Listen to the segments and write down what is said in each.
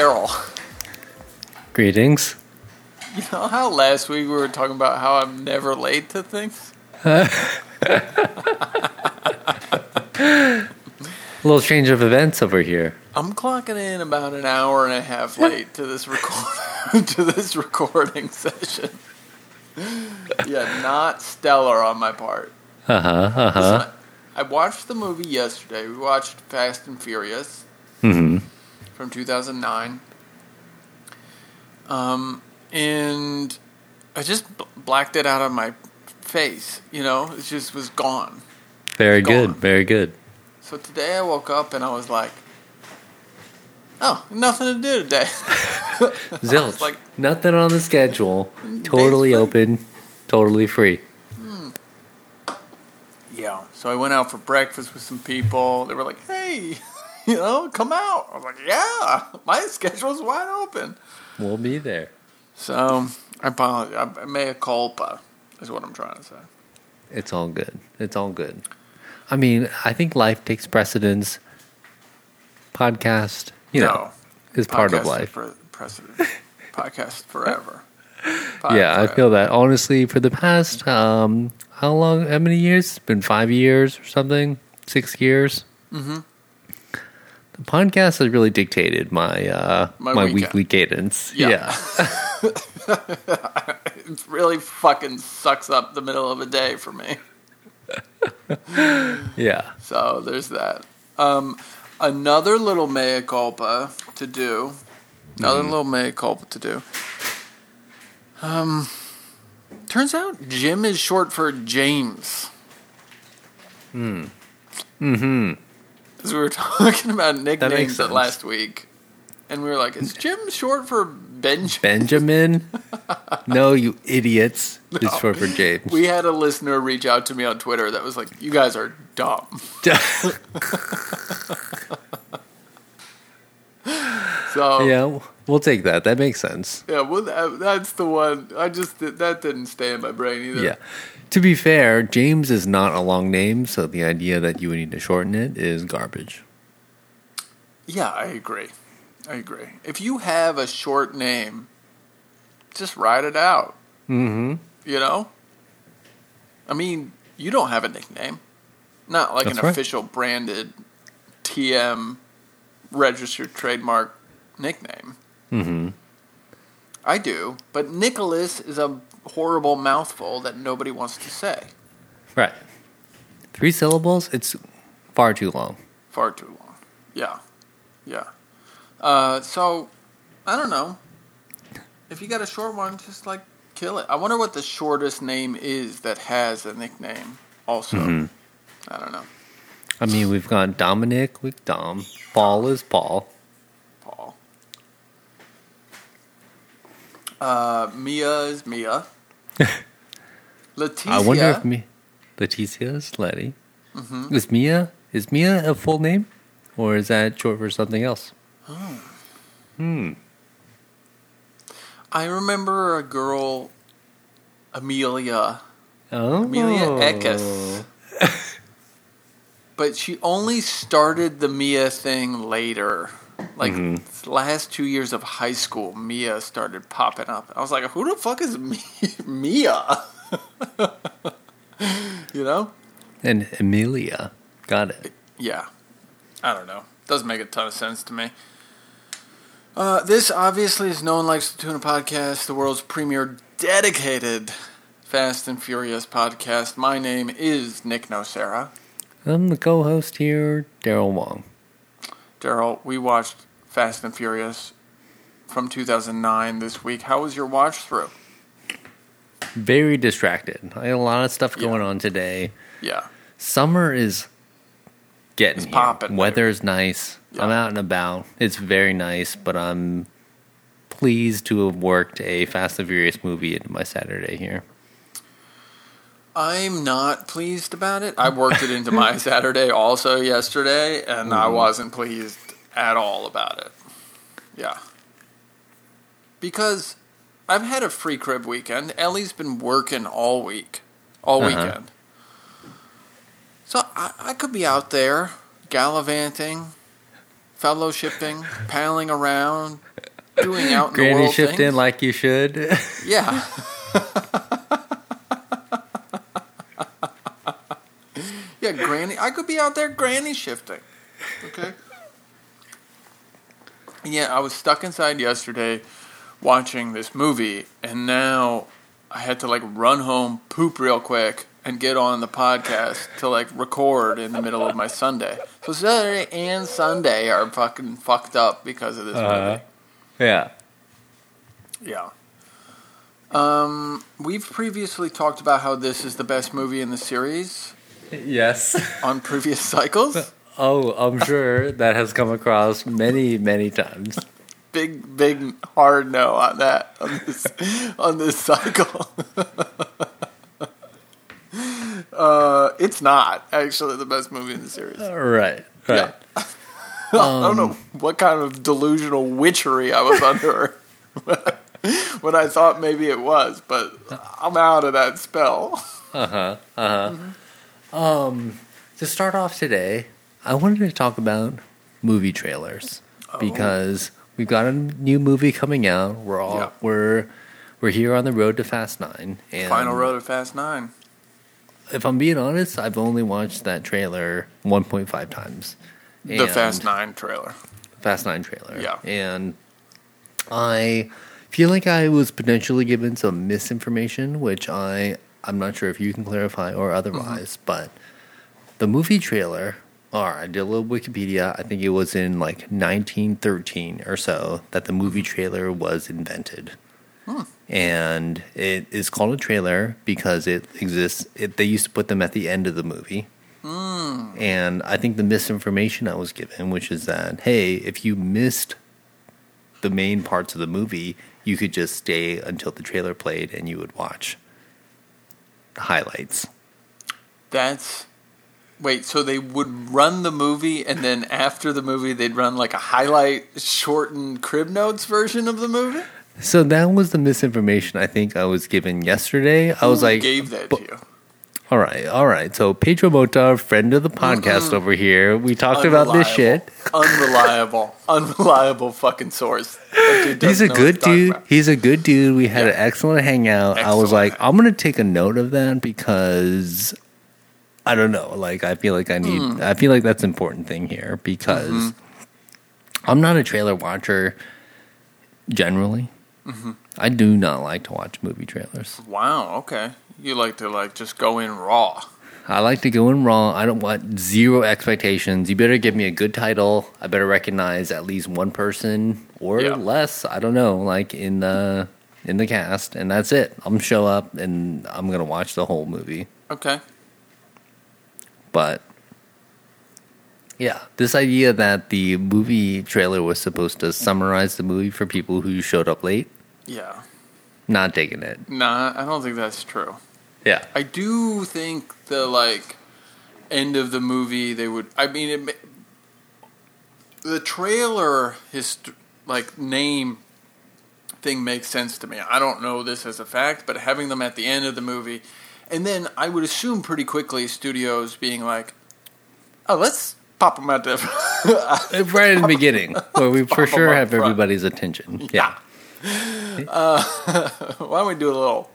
Daryl. Greetings. You know how last week we were talking about how I'm never late to things? A little change of events over here. I'm clocking in about an hour and a half late to this record to this recording session. yeah, not stellar on my part. Uh huh. Uh huh. I watched the movie yesterday. We watched Fast and Furious hmm from 2009. Um, and I just blacked it out of my face. You know, it just was gone. Very Gone. good. Very good. So today I woke up and I was like, "Oh, nothing to do today." Zilch. like- Nothing on the schedule. Totally open. Totally free. Yeah. So I went out for breakfast with some people. They were like, "Hey, you know, come out." I was like, "Yeah, my schedule's wide open." We'll be there. So I apologize. I mea culpa is what I'm trying to say. It's all good. It's all good. I mean, I think life takes precedence. Podcast, you know, no, is part of life. For precedent. podcast forever. yeah, I feel that. Honestly, for the past, um, how long, how many years? It's been five years or something? Six years? Mm-hmm. Podcast has really dictated my, uh, My my, weekly cadence. Yeah. yeah. It really fucking sucks up the middle of a day for me. Yeah. So there's that. Um, another little mea culpa to do. Another little mea culpa to do. Um, turns out Jim is short for James. Hmm. Mm-hmm. Because we were talking about nicknames sense. last week, and we were like, "Is Jim short for Benjamin?" Benjamin? no, you idiots. It's short for James. We had a listener reach out to me on Twitter that was like, "You guys are dumb." So yeah, we'll take that. That makes sense. Yeah, well, that, that's the one. I just that didn't stay in my brain either. Yeah. To be fair, James is not a long name, so the idea that you would need to shorten it is garbage. yeah, I agree. I agree. If you have a short name, just write it out. Mm-hmm. You know. I mean, you don't have a nickname, not like That's an right. official branded TM registered trademark nickname. Mm-hmm. I do, but Nicholas is a horrible mouthful that nobody wants to say. Right. Three syllables, it's far too long. Far too long. Yeah. Yeah. Uh, so, I don't know. If you got a short one, just like kill it. I wonder what the shortest name is that has a nickname also. Mhm. I don't know. I mean, we've got Dominic with Dom. Paul is. Paul. Uh, Mia is Mia. Leticia. I wonder if me, Leticia is Letty. Mhm. Is Mia is Mia a full name, or is that short for something else? Hmm. I remember a girl, Amelia. Oh. Amelia Eckes. But she only started the Mia thing later. Like Mhm. last two years of high school, Mia started popping up. I was like, who the fuck is Mi- Mia? you know? And Amelia. Got it. Yeah. I don't know. Doesn't make a ton of sense to me. Uh, this obviously is No One Likes to Tuna podcast, the world's premier dedicated Fast and Furious podcast. My name is Nick Nocera. I'm the co-host here, Daryl Wong. Daryl, we watched Fast and Furious from 2009 this week. How was your watch through? Very distracted. I had a lot of stuff Yeah. going on today. Yeah. Summer is getting It's popping, Weather's nice. Yeah. I'm out and about. It's very nice, but I'm pleased to have worked a Fast and Furious movie into my Saturday here. I'm not pleased about it. I worked it into my Saturday also yesterday, and I Mhm. wasn't pleased at all about it. Yeah. Because I've had a free crib weekend. Ellie's been working all week, all Uh-huh. weekend. So I, I could be out there gallivanting, fellowshipping, palling around, doing out in the Granny world shifting things. like you should. Yeah. yeah, granny. I could be out there granny shifting. Okay. Yeah, I was stuck inside yesterday watching this movie, and now I had to like run home, poop real quick, and get on the podcast to like record in the middle of my Sunday. So Saturday and Sunday are fucking fucked up because of this Uh-huh. movie. yeah. Yeah. Um, we've previously talked about how this is the best movie in the series Yes. on previous cycles. Oh, I'm sure that has come across many, many times. Big, big, hard no on that on this on this cycle. uh, it's not actually the best movie in the series. Right. Right. I don't know what kind of delusional witchery I was under when I thought maybe it was, but I'm out of that spell. Uh huh. Uh huh. Um, to start off today, I wanted to talk about movie trailers because we've got a new movie coming out. We're all Yeah. we're we're here on the road to Fast Nine. And Final Road of Fast Nine. If I'm being honest, I've only watched that trailer 1.5 times. The Fast Nine trailer. The Fast Nine trailer. Yeah. And I feel like I was potentially given some misinformation, which I I'm not sure if you can clarify or mm-hmm. otherwise, but the movie trailer or I did a little Wikipedia. I think it was in like 1913 or so that the movie trailer was invented. And it is called a trailer because it exists. It, they used to put them at the end of the movie. Hmm. And I think the misinformation I was given, which is that, hey, if you missed the main parts of the movie, you could just stay until the trailer played and you would watch highlights. That's wait. So they would run the movie, and then after the movie, they'd run like a highlight, shortened crib notes version of the movie. So that was the misinformation I think I was given yesterday. I was Who like, gave that to you? All right, all right. So Pedro Mota, friend of the podcast over here, we talked about this shit. Unreliable, unreliable fucking source. That dude He's doesn't a know what good talking dude. about. He's a good dude. We had an excellent hangout. I was Excellent. like, I'm gonna take a note of that because I don't know. Like, I feel like I need. Hmm. I feel like that's an important thing here because Mm-hmm. I'm not a trailer watcher generally. Mm-hmm. I do not like to watch movie trailers. Wow. Okay. You like to like just go in raw. I like to go in raw. I don't want zero expectations. You better give me a good title. I better recognize at least one person or Yeah. less. I don't know, like in the in the cast, and that's it. I'm show up and I'm gonna watch the whole movie. Okay. But yeah, this idea that the movie trailer was supposed to summarize the movie for people who showed up late, Yeah. not taking it. Nah, I don't think that's true. Yeah, I do think the like end of the movie they would. I mean, it, the trailer hist- like name thing makes sense to me. I don't know this as a fact, but having them at the end of the movie, and then I would assume pretty quickly studios being like, "Oh, let's pop them out the." right in the beginning, where we for sure have front. everybody's attention. Yeah. Uh, why don't we do a little?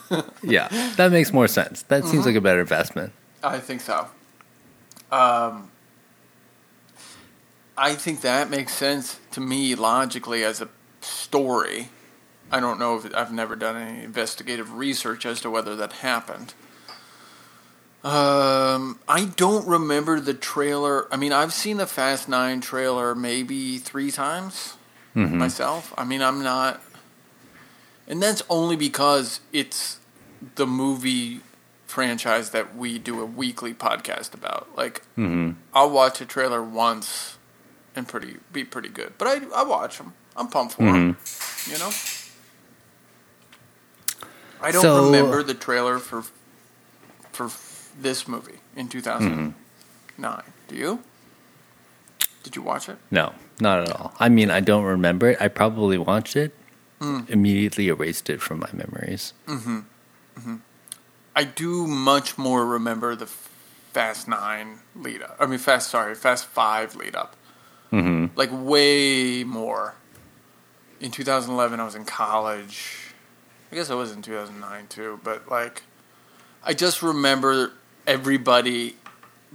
Yeah, that makes more sense. That Mm-hmm. seems like a better investment. I think so. Um, I think that makes sense to me logically as a story. I don't know if I've never done any investigative research as to whether that happened. Um, I don't remember the trailer. I mean, I've seen the Fast Nine trailer maybe three times myself. I mean, I'm not, and that's only because it's the movie franchise that we do a weekly podcast about. Like, mm-hmm. I'll watch a trailer once and pretty be pretty good, but I I watch them. I'm pumped for them. Mm-hmm. You know. I don't So- remember the trailer for for this movie in 2009. Mm-hmm. Do you? Did you watch it? No, not at all. I mean, I don't remember it. I probably watched it, Mm. immediately erased it from my memories. I do much more remember the Fast Nine lead up. I mean, Fast sorry, Fast Five lead up. Mm-hmm. Like way more. In 2011, I was in college. I guess I was in 2009 too, but like, I just remember everybody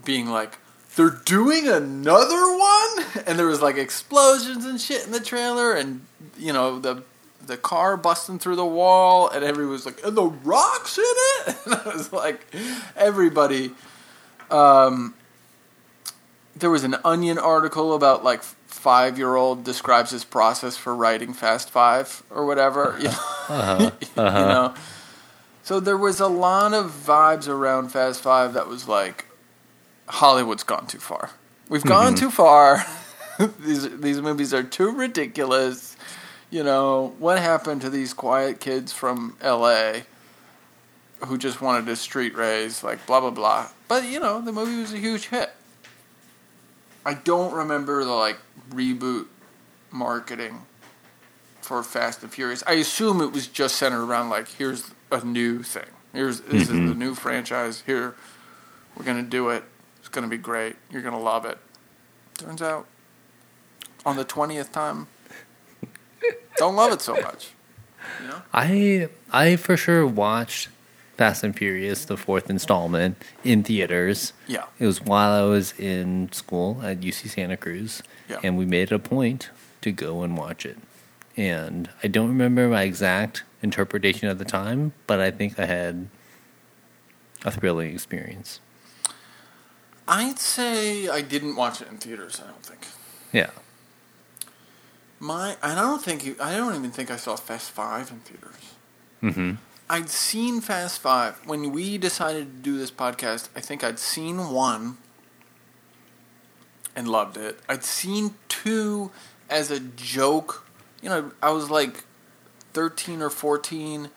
being like, they're doing another one? And there was like explosions and shit in the trailer, and you know, the the car busting through the wall, and everybody was like, and the rocks in it? And I was like, everybody. Um, there was an Onion article about like five year old describes his process for writing Fast Five or whatever. You know? Uh-huh. you know. So there was a lot of vibes around Fast Five that was like Hollywood's gone too far. We've gone too far. these these movies are too ridiculous. You know what happened to these quiet kids from L.A. who just wanted to street race, like blah blah blah. But you know the movie was a huge hit. I don't remember the like reboot marketing for Fast and Furious. I assume it was just centered around like here's a new thing. Here's this is the mm-hmm. new franchise. Here we're gonna do it. It's gonna be great. You're gonna love it. Turns out on the twentieth time, don't love it so much. You know? I I for sure watched Fast and Furious, the fourth installment, in theaters. Yeah. It was while I was in school at UC Santa Cruz, Yeah. and we made it a point to go and watch it. And I don't remember my exact interpretation at the time, but I think I had a thrilling experience. I'd say I didn't watch it in theaters. I don't think. Yeah. My and I don't think you, I don't even think I saw Fast Five in theaters. Mm-hmm. I'd seen Fast Five when we decided to do this podcast. I think I'd seen one and loved it. I'd seen two as a joke. You know, I was like thirteen or fourteen,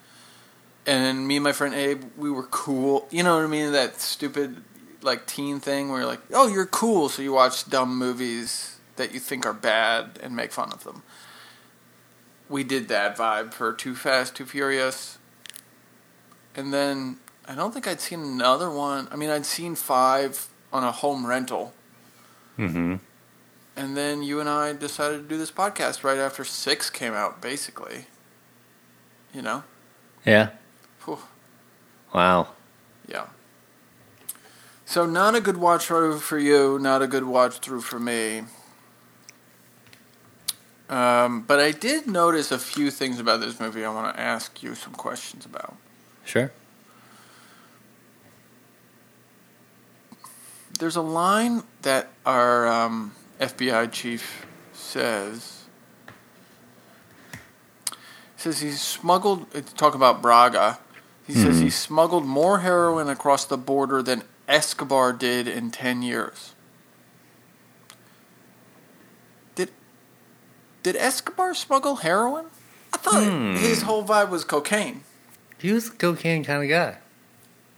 and me and my friend Abe, we were cool. You know what I mean? That stupid like teen thing where you're like, oh, you're cool, so you watch dumb movies that you think are bad and make fun of them. We did that vibe for Too Fast, Too Furious. And then I don't think I'd seen another one. I mean, I'd seen five on a home rental. Mm-hmm. And then you and I decided to do this podcast right after six came out, basically. You know? Yeah. Whew. Wow. Yeah. So not a good watch through for you, not a good watch through for me. Um, but I did notice a few things about this movie I want to ask you some questions about. Sure. There's a line that our um, FBI chief says. He says he smuggled. Talk about Braga. He says he smuggled more heroin across the border than Escobar did in ten years. Did Escobar smuggle heroin? I thought his whole vibe was cocaine. He was a cocaine kind of guy.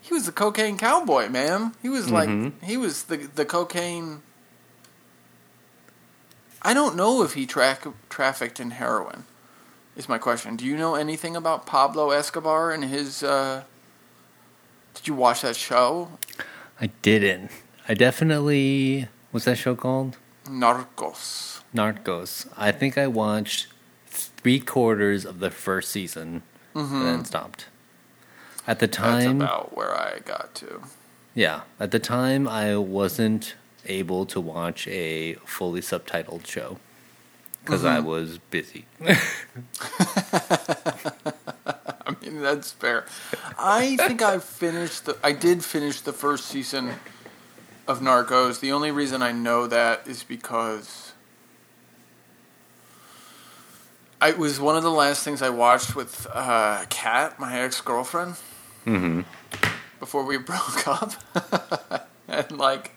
He was the cocaine cowboy, man. He was like Mhm. he was the the cocaine. I don't know if he tra- trafficked in heroin. Is my question. Do you know anything about Pablo Escobar and his? Uh, did you watch that show, I didn't. I definitely. What's that show called? Narcos? Narcos. I think I watched three quarters of the first season and then stopped. At the Mm-hmm. That's time, about where I got to. yeah, at the time I wasn't able to watch a fully subtitled show because I Mm-hmm. was busy. I mean, that's fair. I think I finished. The, I did finish the first season of Narcos. The only reason I know that is because I, it was one of the last things I watched with uh, Kat, my ex girlfriend, hmm before we broke up, and like,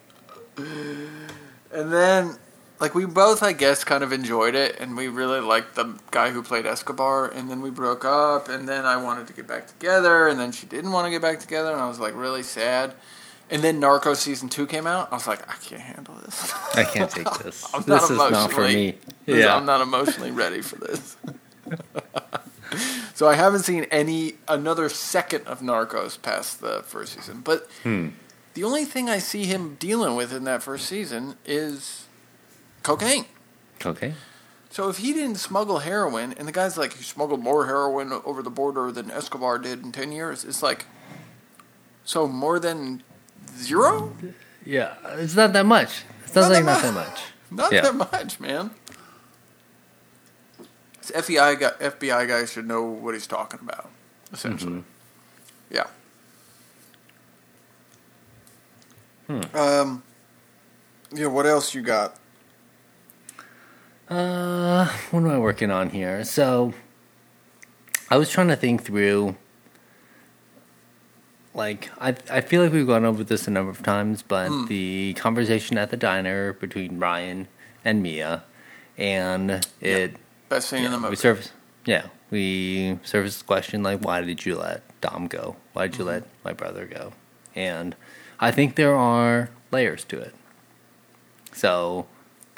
and then like we both, I guess, kind of enjoyed it, and we really liked the guy who played Escobar, and then we broke up, and then I wanted to get back together, and then she didn't want to get back together, and I was like really sad. And then Narcos season two came out. I was like, I can't handle this. I can't take this. I'm this not is not for emotionally- me. Yeah. I'm not emotionally ready for this. so I haven't seen any another second of Narcos past the first season. But Hmm. the only thing I see him dealing with in that first season is cocaine. Okay. So if he didn't smuggle heroin, and the guy's like, he smuggled more heroin over the border than Escobar did in 10 years, it's like, so more than zero? Yeah, it's not that much. It sounds Not like that not that much. Not Yeah. that much, man. This FBI guy, FBI guy should know what he's talking about, essentially. Yeah. Um, yeah, what else you got? Uh, what am I working on here? So, I was trying to think through. Like, I I feel like we've gone over this a number of times, but Hmm. the conversation at the diner between Brian and Mia, and it Best scene in the movie. we surface, yeah, we surfaced the question like, why did you let Dom go? Why did you let my brother go? And I think there are layers to it. So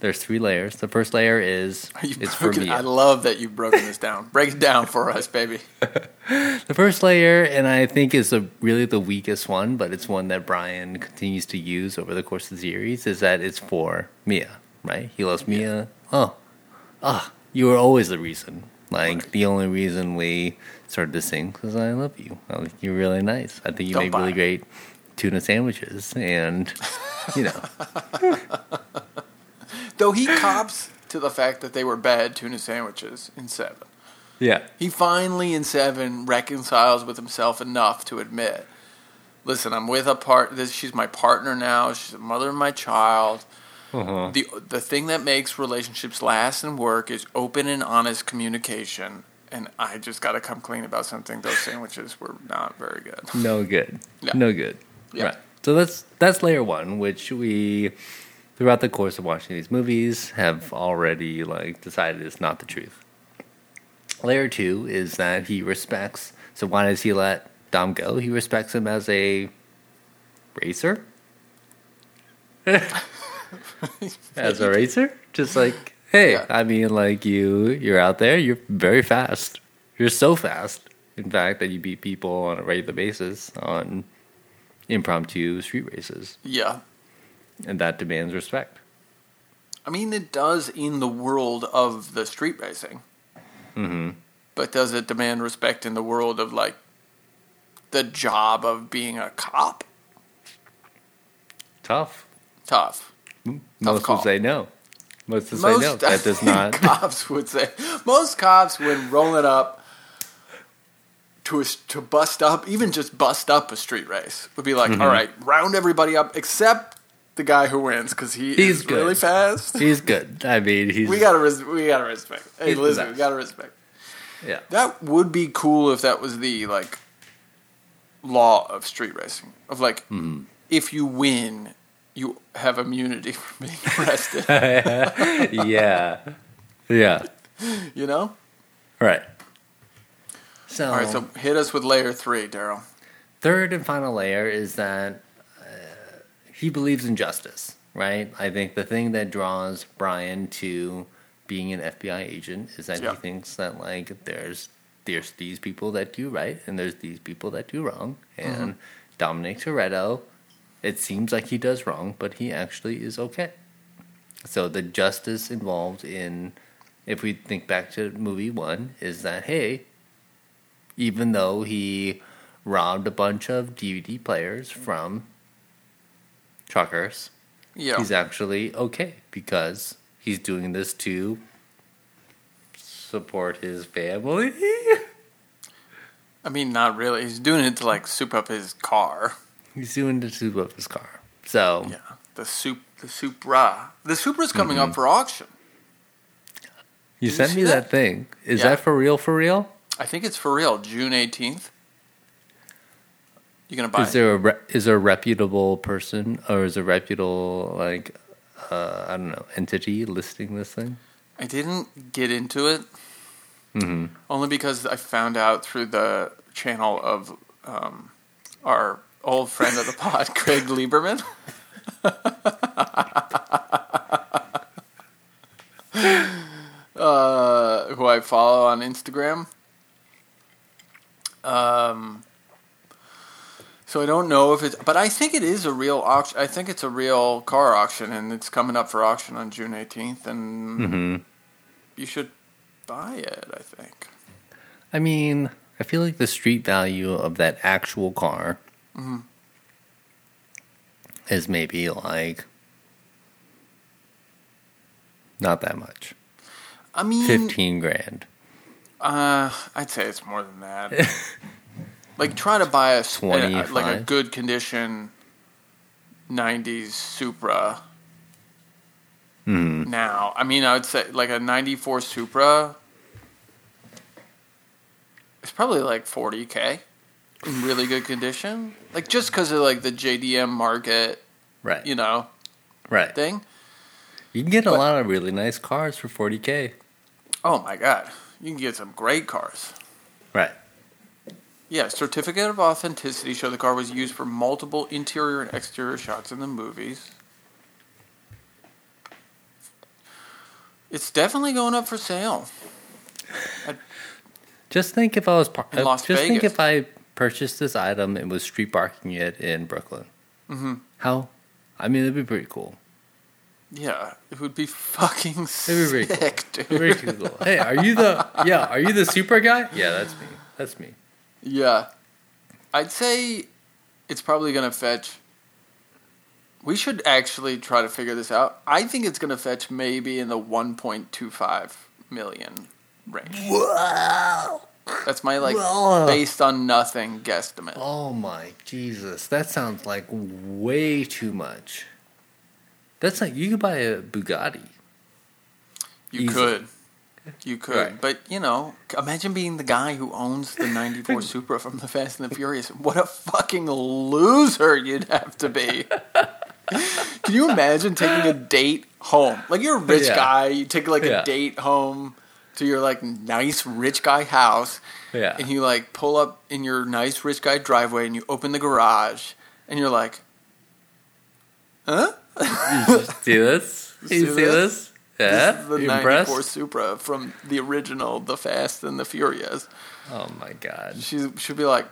there's three layers. The first layer is it's for me. I love that you've broken this down. Break it down for us, baby. The first layer, and I think is the really the weakest one, but it's one that Brian continues to use over the course of the series, is that it's for Mia, right? He loves Mia. Oh, ah, you were always the reason. Like the only reason we started to sing because I love you. I think you're really nice. I think you Don't make buy really great tuna sandwiches, and you know, Though he cops to the fact that they were bad tuna sandwiches in seven. yeah, He finally in seven reconciles with himself enough to admit, listen, I'm with a part. This she's my partner now. She's the mother of my child. uh-huh. The the thing that makes relationships last and work is open and honest communication. And I just got to come clean about something. Those sandwiches were not very good. no good, Yeah. no good. Yeah. Right. So that's that's layer one, which we throughout the course of watching these movies have already like decided it's not the truth. Layer two is that he respects. So why does he let Dom go? He respects him as a racer. as a racer, just like hey, Yeah. I mean, like you, you're out there. You're very fast. You're so fast, in fact, that you beat people on a regular basis on impromptu street races, Yeah. And that demands respect. I mean, it does in the world of the street racing. hmm But does it demand respect in the world of like the job of being a cop? Tough. Tough. Most call. would say no. Most would say no. That does not. cops would say most cops when rolling up to a, to bust up, even just bust up a street race, would be like, Mm-hmm. "All right, round everybody up except the guy who wins because he He's is good. really fast." He's good. I mean, he's. we gotta res- we gotta respect. Hey, He's listen, we best. gotta respect. Yeah. That would be cool if that was the like law of street racing. Of like, Mm-hmm. if you win, you have immunity from being arrested. yeah. Yeah. you know. Right. So, All right, so hit us with layer three, Daryl. third and final layer is that he believes in justice, right? I think the thing that draws Brian to being an FBI agent is that Yeah. he thinks that like there's there's these people that do right and there's these people that do wrong, mm-hmm. and Dominic Toretto, it seems like he does wrong, but he actually is okay. So the justice involved in, if we think back to movie one, is that hey, even though he robbed a bunch of DVD players from truckers, Yeah. he's actually okay because he's doing this to support his family. I mean, not really. He's doing it to like soup up his car. He's doing it to soup up his car. So Yeah. The soup, the Supra. The Supra's coming Mm-hmm. up for auction. you Did sent see me that? that? thing. Is Yeah. that for real? For real? I think it's for real. June eighteenth. You gonna buy Is there a re- is there a reputable person or is a reputable like uh, I don't know entity listing this thing? I didn't get into it Mm-hmm. only because I found out through the channel of um, our old friend of the pod, Craig Lieberman. uh, who I follow on Instagram. Um, so So I don't know if it's, but I think it is a real auction. I think it's a real car auction, and it's coming up for auction on June eighteenth, and Mm-hmm. you should buy it. I think. I mean, I feel like the street value of that actual car Mm-hmm. is maybe like not that much. I mean, Fifteen grand. Uh, I'd say it's more than that. like try to buy a like a good condition '90s Supra Hmm. now. I mean, I would say like a '94 Supra. It's probably like 40k in really good condition. Like just because of like the JDM market, Right. you know, right. thing. You can get a But- lot of really nice cars for forty k. Oh my god, you can get some great cars. Right. Yeah, certificate of authenticity show the car was used for multiple interior and exterior shots in the movies. It's definitely going up for sale. Just think if I was par- In uh, just think if I purchased this item and was street parking it in Brooklyn. Mm-hmm. How? I mean, it'd be pretty cool. Yeah, it would be fucking It'd be sick, dude. Very cool. Hey, are you the yeah? Are you the super guy? Yeah, that's me. That's me. Yeah, I'd say it's probably gonna fetch. We should actually try to figure this out. I think it's gonna fetch maybe in the 1.25 million range. Wow. That's my like Whoa. based on nothing guesstimate. Oh my Jesus, that sounds like way too much. That's like you could buy a Bugatti. You Easy. could. You could. Right. But, you know, imagine being the guy who owns the 94 Supra from the Fast and the Furious. What a fucking loser you'd have to be. Can you imagine taking a date home? Like, you're a rich Yeah. guy. You take, like, Yeah. a date home to your, like, nice rich guy house. Yeah. And you, like, pull up in your nice rich guy driveway and you open the garage. And you're like, huh? You see this? You See see, this? This? Yeah. This is the You 94 impressed? Supra from the original The Fast and the Furious. Oh my god. She should be like,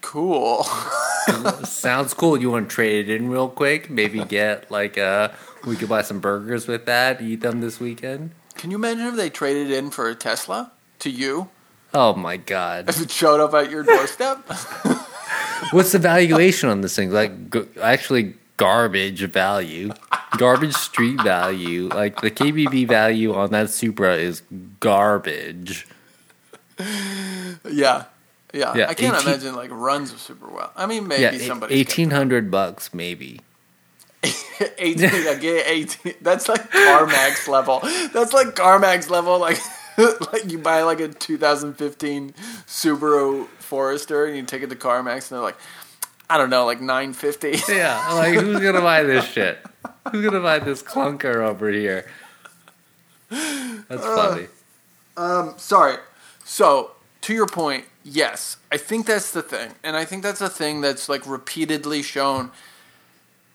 cool. Sounds cool. You want to trade it in real quick? Maybe get like uh we could buy some burgers with that. Eat them this weekend. Can you imagine if they traded in for a Tesla to you? Oh my god. If it showed up at your doorstep? What's the valuation on this thing? Like, g- actually, garbage value, garbage street value. Like the KBB value on that Supra is garbage. yeah. Yeah. Yeah, I can't 18 imagine like runs super well. I mean, maybe yeah, somebody. eighteen hundred bucks maybe. 18, yeah, get 18. That's like CarMax level. That's like CarMax level. Like, like you buy like a 2015 Subaru Forester and you take it to CarMax and they're like, I don't know, like 950. Yeah, like who's gonna buy this shit? Who's gonna buy this clunker over here? That's funny. Um, Sorry. So, to your point, yes, I think that's the thing. And I think that's a thing that's like repeatedly shown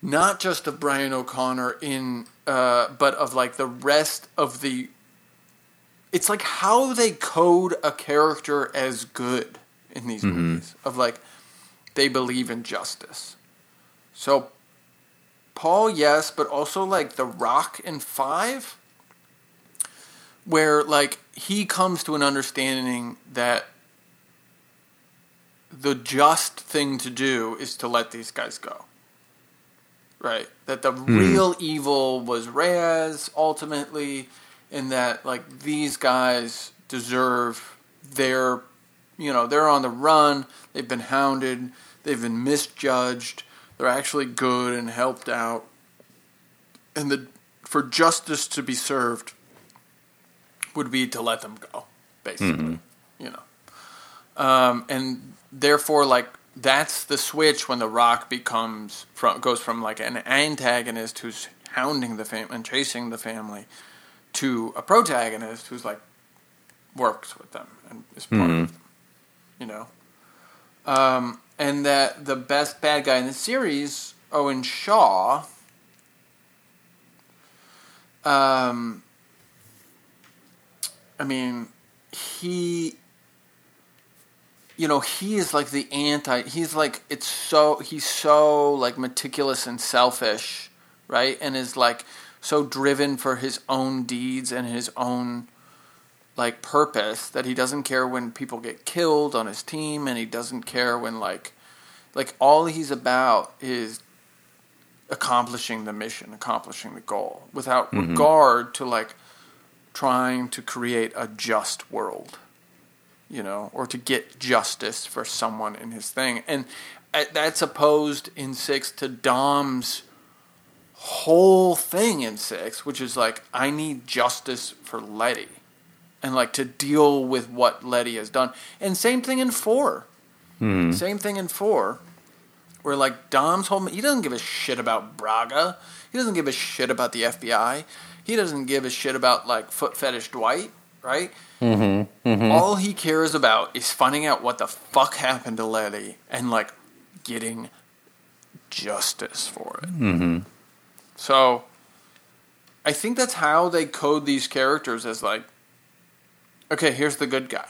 not just of Brian O'Connor in uh, but of like the rest of the it's like how they code a character as good in these movies of like they believe in justice. So Paul, yes, but also like The Rock in 5 where like he comes to an understanding that the just thing to do is to let these guys go. Right? That the hmm. real evil was Reyes ultimately and that like these guys deserve their you know, they're on the run, they've been hounded, they've been misjudged, they're actually good and helped out. And the for justice to be served would be to let them go, basically. You know, um, and therefore, like that's the switch when the Rock becomes from goes from like an antagonist who's hounding the family and chasing the family to a protagonist who's like works with them and is part of them. You know, um, and that the best bad guy in the series, Owen Shaw. Um, I mean, he you know, he is like the anti. He's like it's so he's so like meticulous and selfish, right? And is like so driven for his own deeds and his own like purpose that he doesn't care when people get killed on his team and he doesn't care when like like all he's about is accomplishing the mission, accomplishing the goal without mm-hmm. regard to like trying to create a just world, you know, or to get justice for someone in his thing. And that's opposed in six to Dom's whole thing in six, which is like, I need justice for Letty and like to deal with what Letty has done. And same thing in 4 mm-hmm. Same thing in four, where like Dom's whole he doesn't give a shit about Braga. He doesn't give a shit about the FBI. He doesn't give a shit about like foot fetish Dwight, right? Mm-hmm. Mm-hmm. All he cares about is finding out what the fuck happened to Letty and like getting justice for it. Mm-hmm. So I think that's how they code these characters as like okay, here's the good guy.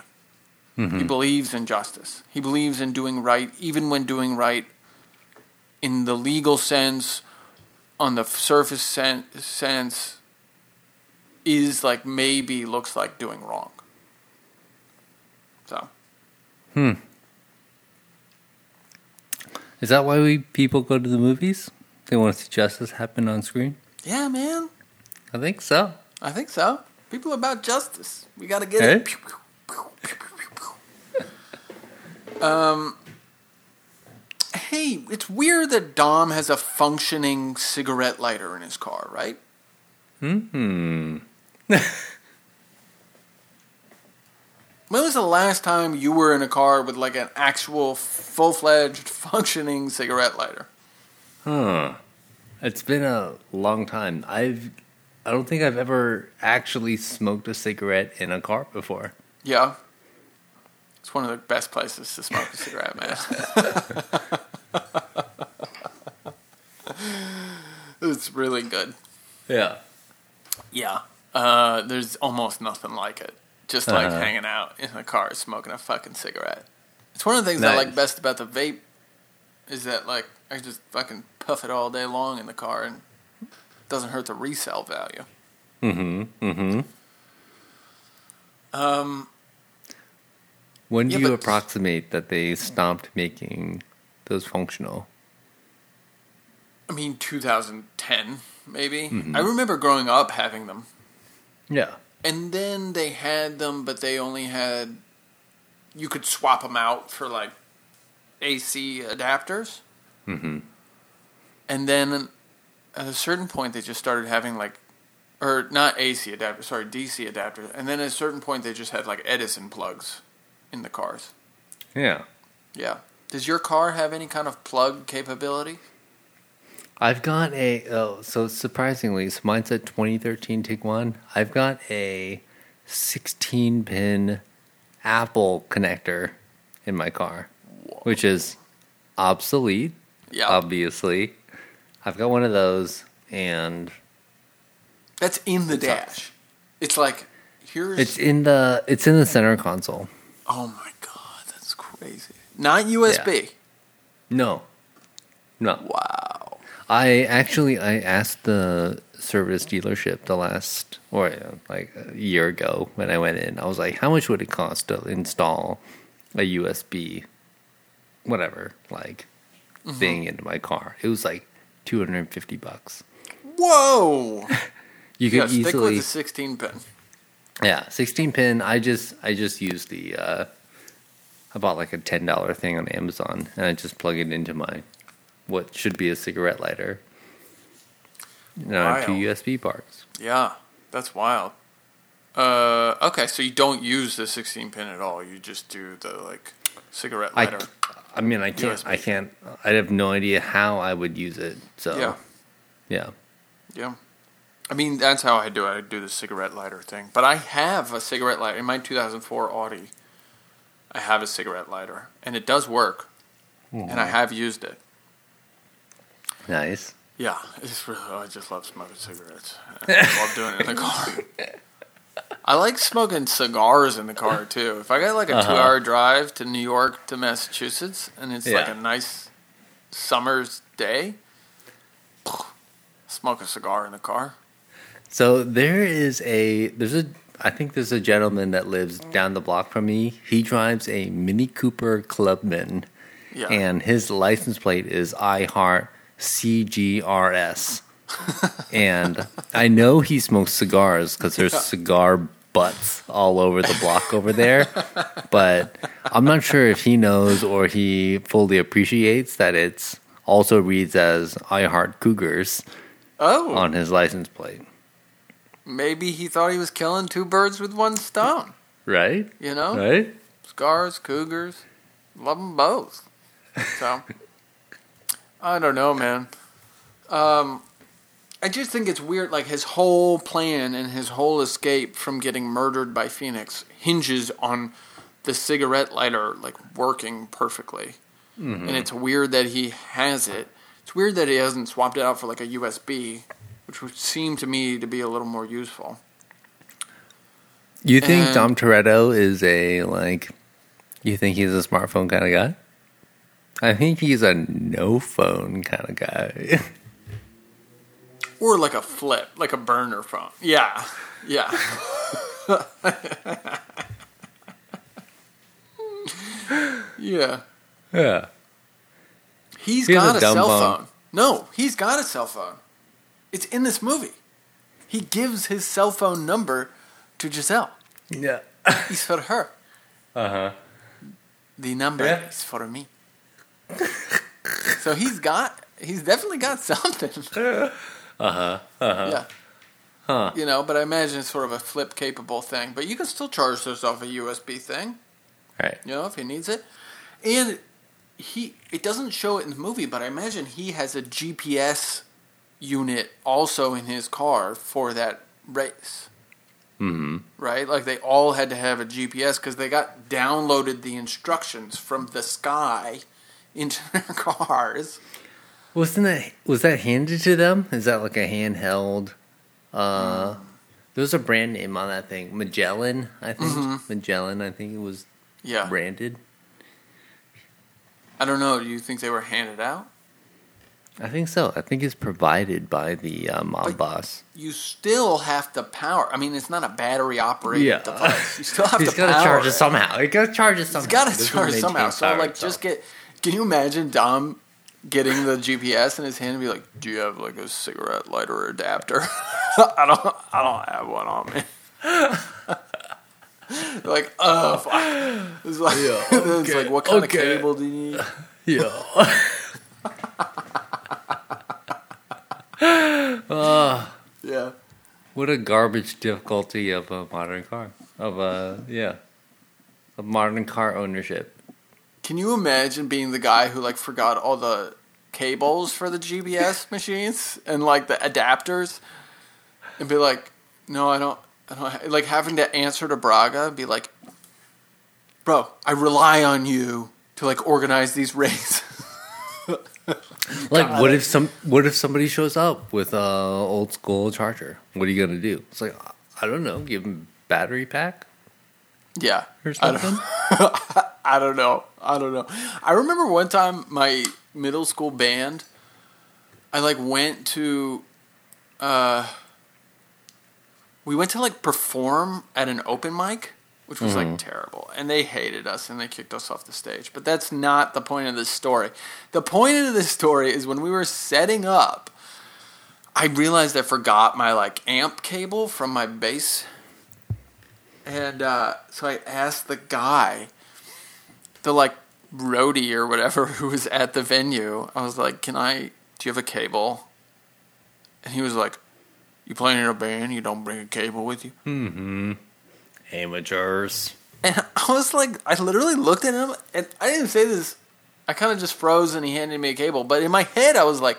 Mm-hmm. He believes in justice. He believes in doing right, even when doing right in the legal sense, on the surface sen- sense, is like maybe looks like doing wrong. So. Hmm. Is that why we people go to the movies? They want to see justice happen on screen? Yeah, man. I think so. I think so. People are about justice. We got to get it. um, hey, it's weird that Dom has a functioning cigarette lighter in his car, right? Hmm. when was the last time you were in a car with like an actual full fledged functioning cigarette lighter? Huh. It's been a long time. I've I don't think I've ever actually smoked a cigarette in a car before. Yeah. It's one of the best places to smoke a cigarette, man. it's really good. Yeah. Yeah. Uh, there's almost nothing like it. Just like uh-huh. hanging out in the car smoking a fucking cigarette. It's one of the things nice. I like best about the vape is that like I just fucking puff it all day long in the car and doesn't hurt the resale value. Mm-hmm. Mm-hmm. Um. When do yeah, you approximate that they stopped making those functional? I mean, 2010, maybe. Mm-hmm. I remember growing up having them. Yeah. And then they had them, but they only had. You could swap them out for like AC adapters. Mm-hmm. And then at a certain point they just started having like or not AC adapter, sorry, DC adapter. And then at a certain point they just had like Edison plugs in the cars. Yeah. Yeah. Does your car have any kind of plug capability? I've got a oh so surprisingly, so mine's a 2013 Tiguan. I've got a 16 pin Apple connector in my car, Whoa. which is obsolete. Yeah, obviously. I've got one of those, and that's in the dash. It's like here's. It's in the it's in the center console. Oh my god, that's crazy! Not USB. Yeah. No. No. Wow. I actually I asked the service dealership the last or like a year ago when I went in. I was like, how much would it cost to install a USB, whatever, like mm-hmm. thing into my car? It was like 250 bucks. Whoa! you could yeah, easily stick with the 16 pin. Yeah, 16 pin. I just I just use the uh, I bought like a ten dollar thing on Amazon and I just plug it into my what should be a cigarette lighter. Know, two USB parts. Yeah, that's wild. Uh, okay, so you don't use the 16 pin at all. You just do the like cigarette lighter. I, I mean, I can't. USB. I can't. I have no idea how I would use it. So yeah, yeah, yeah. I mean, that's how I do it. I do the cigarette lighter thing. But I have a cigarette lighter in my 2004 Audi. I have a cigarette lighter, and it does work, mm-hmm. and I have used it. Nice. Yeah, it's really. Oh, I just love smoking cigarettes. I love doing it in the car. I like smoking cigars in the car too. If I got like a Uh-huh. two-hour drive to New York to Massachusetts, and it's like a nice summer's day, smoke a cigar in the car. So there is a there's a I think there's a gentleman that lives down the block from me. He drives a Mini Cooper Clubman, Yeah, and his license plate is I Heart CGRS. And I know he smokes cigars because there's Yeah. cigar butts all over the block over there. But I'm not sure if he knows or he fully appreciates that it's also reads as I Heart Cougars Oh, on his license plate. maybe he thought he was killing two birds with one stone. Right? You know, Right? Scars, cougars, love them both. So, I don't know, man. Um, I just think it's weird. Like his whole plan and his whole escape from getting murdered by Phoenix hinges on the cigarette lighter like working perfectly, mm-hmm. and it's weird that he has it. It's weird that he hasn't swapped it out for like a USB, which would seem to me to be a little more useful. You think And- Dom Toretto is a like? You think he's a smartphone kind of guy? I think he's a no phone kind of guy. Or like a flip, like a burner phone. Yeah, yeah. yeah. yeah. He's He got a a, cell phone. phone. No, he's got a cell phone. It's in this movie. He gives his cell phone number to Giselle. Yeah. It's for her. Uh huh. The number Yeah. is for me. so he's got, he's definitely got something. Uh huh. Uh huh. Yeah. Huh. You know, but I imagine it's sort of a flip capable thing. But you can still charge this off a USB thing. Right. you know, if he needs it. And he it doesn't show it in the movie, but I imagine he has a GPS unit also in his car for that race. Hmm. Right? Like they all had to have a GPS because they got downloaded the instructions from the sky into their cars. Wasn't that was that handed to them? Is that like a handheld? Uh, there was a brand name on that thing, Magellan. I think Mm-hmm. Magellan. I think it was Yeah. branded. I don't know. Do you think they were handed out? I think so. I think it's provided by the uh, mob But- boss. You still have to power. I mean, it's not a battery operated device. You still have He's to got to power charge it. it somehow. He got to charge it somehow. It's got to charge somehow. So like, just get. Can you imagine Dom getting the GPS in his hand and be like, "Do you have like a cigarette lighter adapter?" I don't. I don't have one on me. Like, oh, fuck. It's like, it's okay, like, what kind okay. of cable do you need? Yeah. Ah. Yeah. What a garbage difficulty of a modern car. Of a yeah, of modern car ownership. Can you imagine being the guy who like forgot all the cables for the GPS machines and like the adapters, and be like, "No, I don't." I don't like having to answer to Braga and be like, "Bro, I rely on you to like organize these races." Like, what if some? What if somebody shows up with a old school charger? What are you gonna do? It's like I don't know. Give them battery pack yeah, or something. I don't know. I don't know. I remember one time my middle school band. I like went to. Uh, we went to like perform at an open mic, which was like terrible, and they hated us and they kicked us off the stage. But that's not the point of this story. The point of this story is when we were setting up. I realized I forgot my like amp cable from my bass and uh, so I asked the guy, the like roadie or whatever who was at the venue, I was like, Can I, do you have a cable? And he was like, You playing in a band, you don't bring a cable with you? Mm-hmm. Amateurs. And I was like, I literally looked at him and I didn't say this. I kind of just froze and he handed me a cable. But in my head, I was like,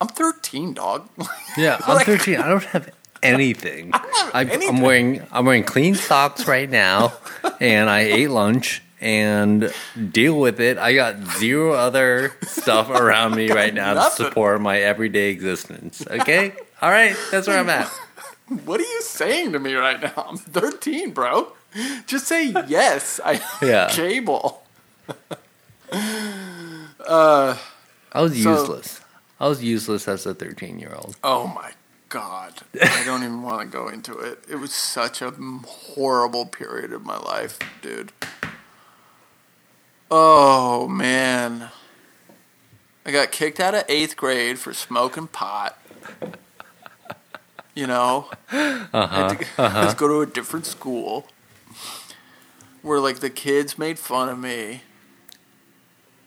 I'm 13, dog. Yeah, I'm Like- 13. I don't have anything. I don't have I, I'm wearing I'm wearing clean socks right now, and I ate lunch and deal with it. I got zero other stuff around me right now to support my everyday existence. Okay, all right, that's where I'm at. what are you saying to me right now? I'm 13, bro. Just say yes. I Yeah. cable. Uh, I was So- useless. I was useless as a 13 year old. Oh my god. I don't even want to go into it. It was such a horrible period of my life, dude. Oh man. I got kicked out of 8th grade for smoking pot. You know? I had to uh-huh. let's go to a different school where like the kids made fun of me.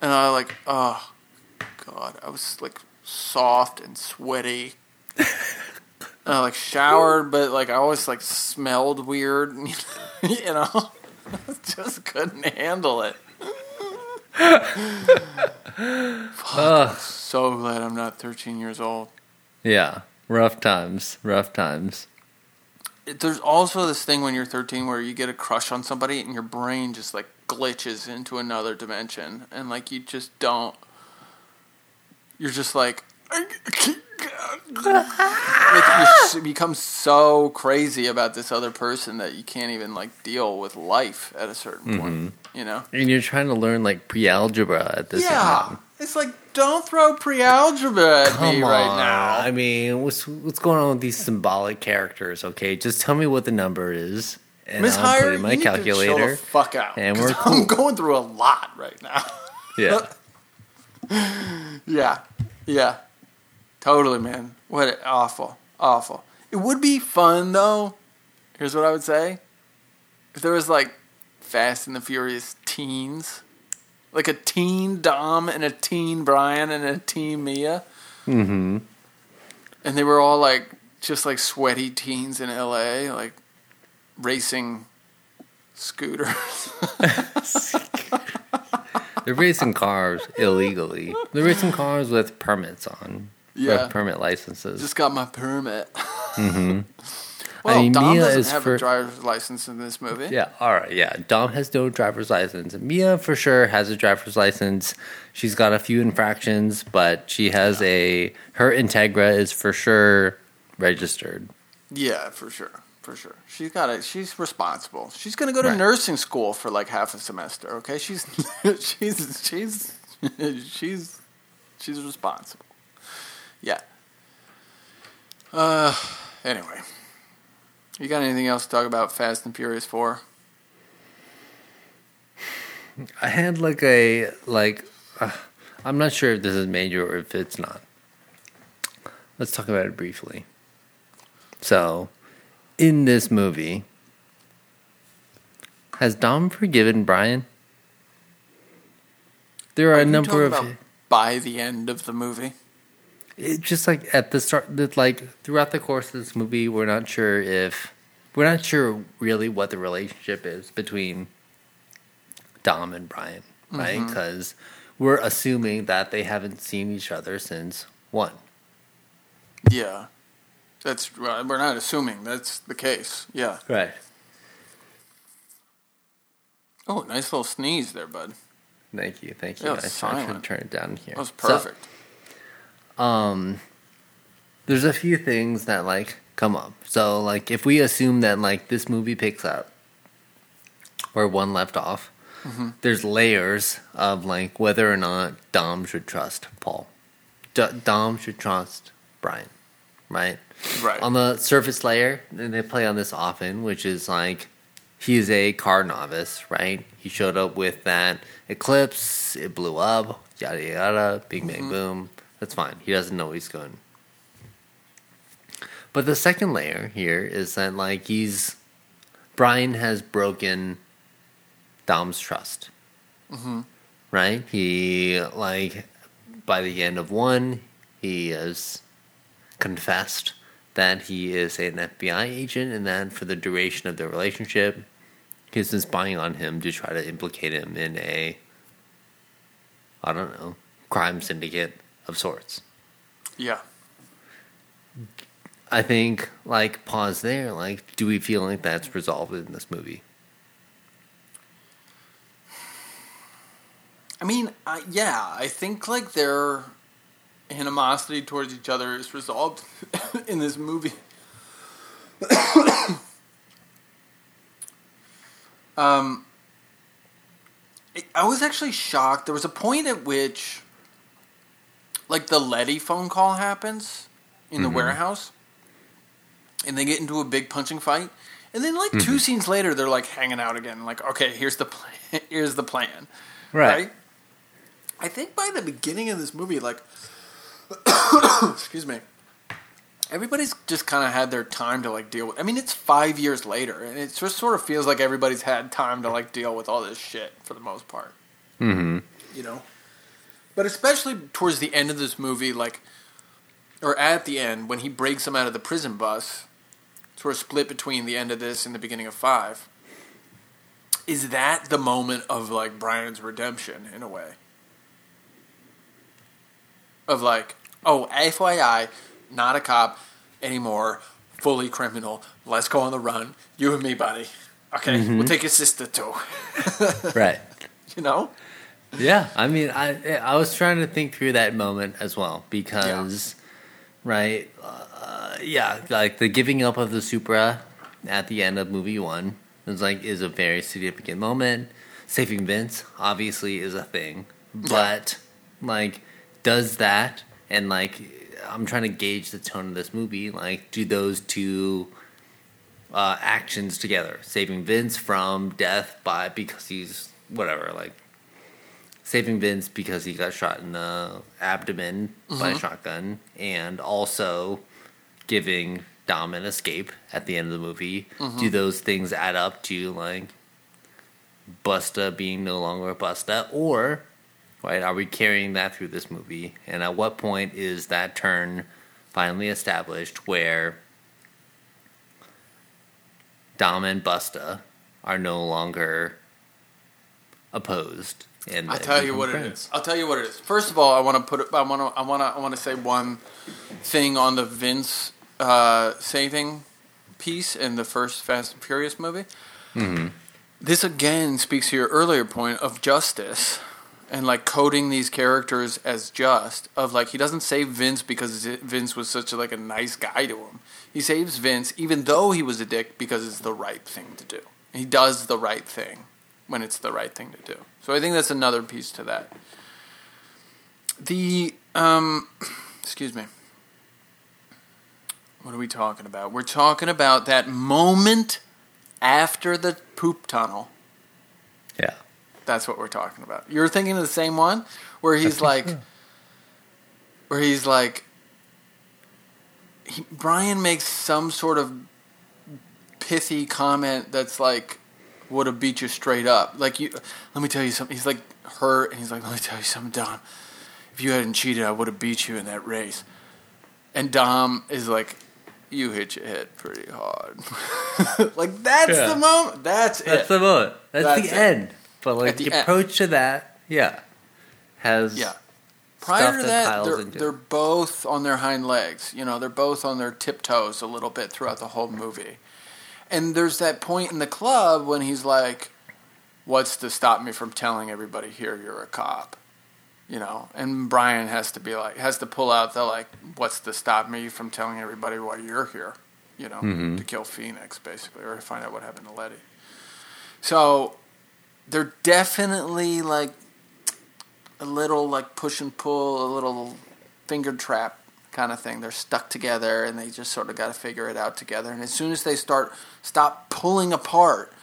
And I like, oh god, I was like soft and sweaty. and I like showered, but like I always like smelled weird, you know. Just couldn't handle it. Ugh. So glad I'm not 13 years old. Yeah. Rough times. Rough times. It- There's also this thing when you're 13 where you get a crush on somebody and your brain just like glitches into another dimension and like you just don't. You're just like. Like you become so crazy about this other person that you can't even like deal with life at a certain point. Mm-hmm. You know? And you're trying to learn like pre algebra at this yeah. time. It's like don't throw pre-algebra at Come me on. right now. I mean, what's what's going on with these symbolic characters? Okay, just tell me what the number is, and Miss I'll Hire, put in my you need to calculator. the fuck out. And we're cool. I'm going through a lot right now. Yeah, yeah, yeah, totally, man. What awful, awful. It would be fun though. Here's what I would say: if there was like Fast and the Furious teens, like a teen Dom and a teen Brian and a teen Mia, mm-hmm. and they were all like just like sweaty teens in L.A., like racing scooters. They're racing cars illegally. They're racing cars with permits on. Yeah. permit licenses. Just got my permit. Mm-hmm. well, I mean, Dom Mia doesn't have for- a driver's license in this movie. Yeah, all right, yeah. Dom has no driver's license. Mia for sure has a driver's license. She's got a few infractions, but she has a her Integra is for sure registered. Yeah, for sure, for sure. She's got it. She's responsible. She's gonna go to Right. nursing school for like half a semester. Okay, she's she's she's she's she's responsible. Yeah. Uh. Anyway, you got anything else to talk about Fast and Furious Four? I had like a like uh, I'm not sure if this is major or if it's not. Let's talk about it briefly. So, in this movie, has Dom forgiven Brian? There are, Are a number of by the end of the movie. It just like at the start that like throughout the course of this movie we're not sure if we're not sure really what the relationship is between dom and brian right Mm-hmm. because we're assuming that they haven't seen each other since one Yeah, that's right. We're not assuming that's the case. Yeah. right Oh, nice little sneeze there, bud. thank you thank you Yeah, guys it's i should silent. turn it down here That was So, perfect. Um there's a few things that like come up. So like if we assume that like this movie picks up where one left off there's layers of like whether or not dom should trust paul. D- dom should trust brian right? Right. on the surface layer and they play on this often which is like he's a car novice right? He showed up with that eclipse it blew up yada yada big bang boom that's fine. He doesn't know he's going. But the second layer here is that like he's brian has broken dom's trust. Mm-hmm. Right? He like by the end of one he has confessed that he is an FBI agent and that for the duration of their relationship, he's been spying on him to try to implicate him in a, I don't know, crime syndicate of sorts. yeah. I think, like, pause there. Like, do we feel like that's resolved in this movie? I mean, uh, yeah. I think like their animosity towards each other is resolved in this movie. um, I was actually shocked. There was a point at which, like, the Letty phone call happens in the mm-hmm. warehouse, and they get into a big punching fight, and then like mm-hmm. two scenes later, they're like hanging out again. Like, okay, here's the plan. here's the plan. Right. right. I think by the beginning of this movie, like, excuse me, everybody's just kind of had their time to like deal with. I mean, it's five years later, and it just sort of feels like everybody's had time to like deal with all this shit for the most part. Mm-hmm. You know, but especially towards the end of this movie, like, or at the end when he breaks him out of the prison bus, sort of split between the end of this and the beginning of five. Is that the moment of like Brian's redemption in a way? Of like, oh, FYI, not a cop anymore, fully criminal. Let's go on the run. You and me, buddy. Okay, mm-hmm. we'll take your sister too. right. You know? Yeah, I mean, I I was trying to think through that moment as well because, yeah. right, uh, yeah, like the giving up of the Supra at the end of movie one is like is a very significant moment. Saving Vince obviously is a thing, but yeah. like, does that and like I'm trying to gauge the tone of this movie. Like, do those two uh, actions together, saving Vince from death by because he's whatever, like saving Vince because he got shot in the abdomen mm-hmm. by a mm-hmm. shotgun, and also giving Dom an escape at the end of the movie. Mm-hmm. Do those things add up to like Buster being no longer Buster, or right? Are we carrying that through this movie? And at what point is that turn finally established where Dom and Buster are no longer opposed? And I'll tell you what friends? it is. I'll tell you what it is. First of all, I want to put. I want to. I want to. I want to say one thing on the Vince uh, saving piece in the first Fast and Furious movie. Mm-hmm. This again speaks to your earlier point of justice and like coding these characters as just of like he doesn't save Vince because Vince was such a, like a nice guy to him. He saves Vince even though he was a dick because it's the right thing to do. He does the right thing when it's the right thing to do. So I think that's another piece to that. The um excuse me. What are we talking about? We're talking about that moment after the poop tunnel. Yeah that's what we're talking about. You're thinking of the same one where he's like, where he's like, he, Brian makes some sort of pithy comment that's like, would have beat you straight up. Like you, let me tell you something. He's like hurt, and he's like, let me tell you something, Dom. If you hadn't cheated, I would have beat you in that race. And Dom is like, you hit your head pretty hard. like that's yeah. the moment. That's, it. that's it. the moment. That's, that's the it. end. But like the, the approach to that, yeah, has yeah. Prior to that, they're, they're both on their hind legs. You know, they're both on their tiptoes a little bit throughout the whole movie. And there's that point in the club when he's like, "What's to stop me from telling everybody here you're a cop?" You know, and Brian has to be like, has to pull out the like, "What's to stop me from telling everybody why you're here?" You know, mm-hmm. to kill Phoenix basically, or to find out what happened to Letty. So they're definitely like a little like push and pull, a little finger trap kind of thing. They're stuck together and they just sort of got to figure it out together. And as soon as they start stop pulling apart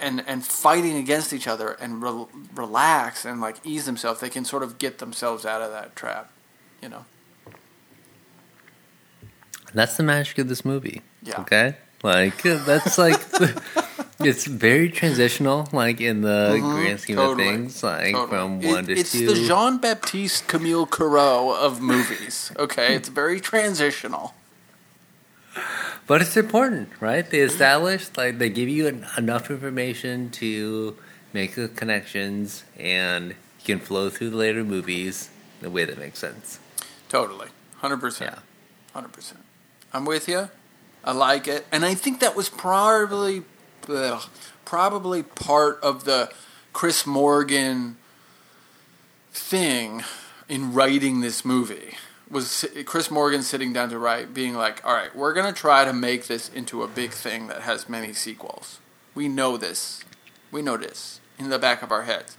and and fighting against each other and re- relax and like ease themselves, they can sort of get themselves out of that trap, you know. That's the magic of this movie. Yeah. Okay? Like that's like it's very transitional, like in the mm-hmm, grand scheme totally, of things, like totally. from one it, to it's two. It's the Jean Baptiste Camille Corot of movies. Okay, it's very transitional. But it's important, right? They establish, like, they give you enough information to make the connections, and you can flow through the later movies the way that makes sense. Totally, hundred percent. Yeah, hundred percent. I'm with you. I like it, and I think that was probably ugh, probably part of the Chris Morgan thing in writing this movie was Chris Morgan sitting down to write, being like, "All right, we're gonna try to make this into a big thing that has many sequels. We know this. We know this in the back of our heads.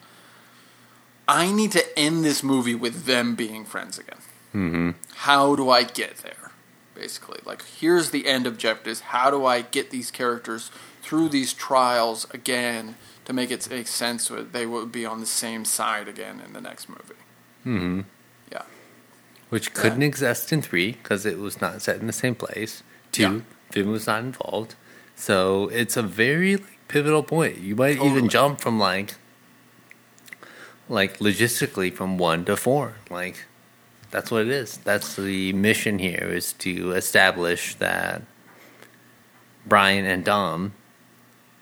I need to end this movie with them being friends again. Mm-hmm. How do I get there? Basically, like here's the end objectives. How do I get these characters through these trials again to make it make sense so they would be on the same side again in the next movie? Mm-hmm. Yeah. Which couldn't exist in three because it was not set in the same place. Two, Yeah. Vin was not involved. So it's a very like, pivotal point. You might Totally. even jump from like, like logistically from one to four. Like, that's what it is. That's the mission here is to establish that Brian and Dom,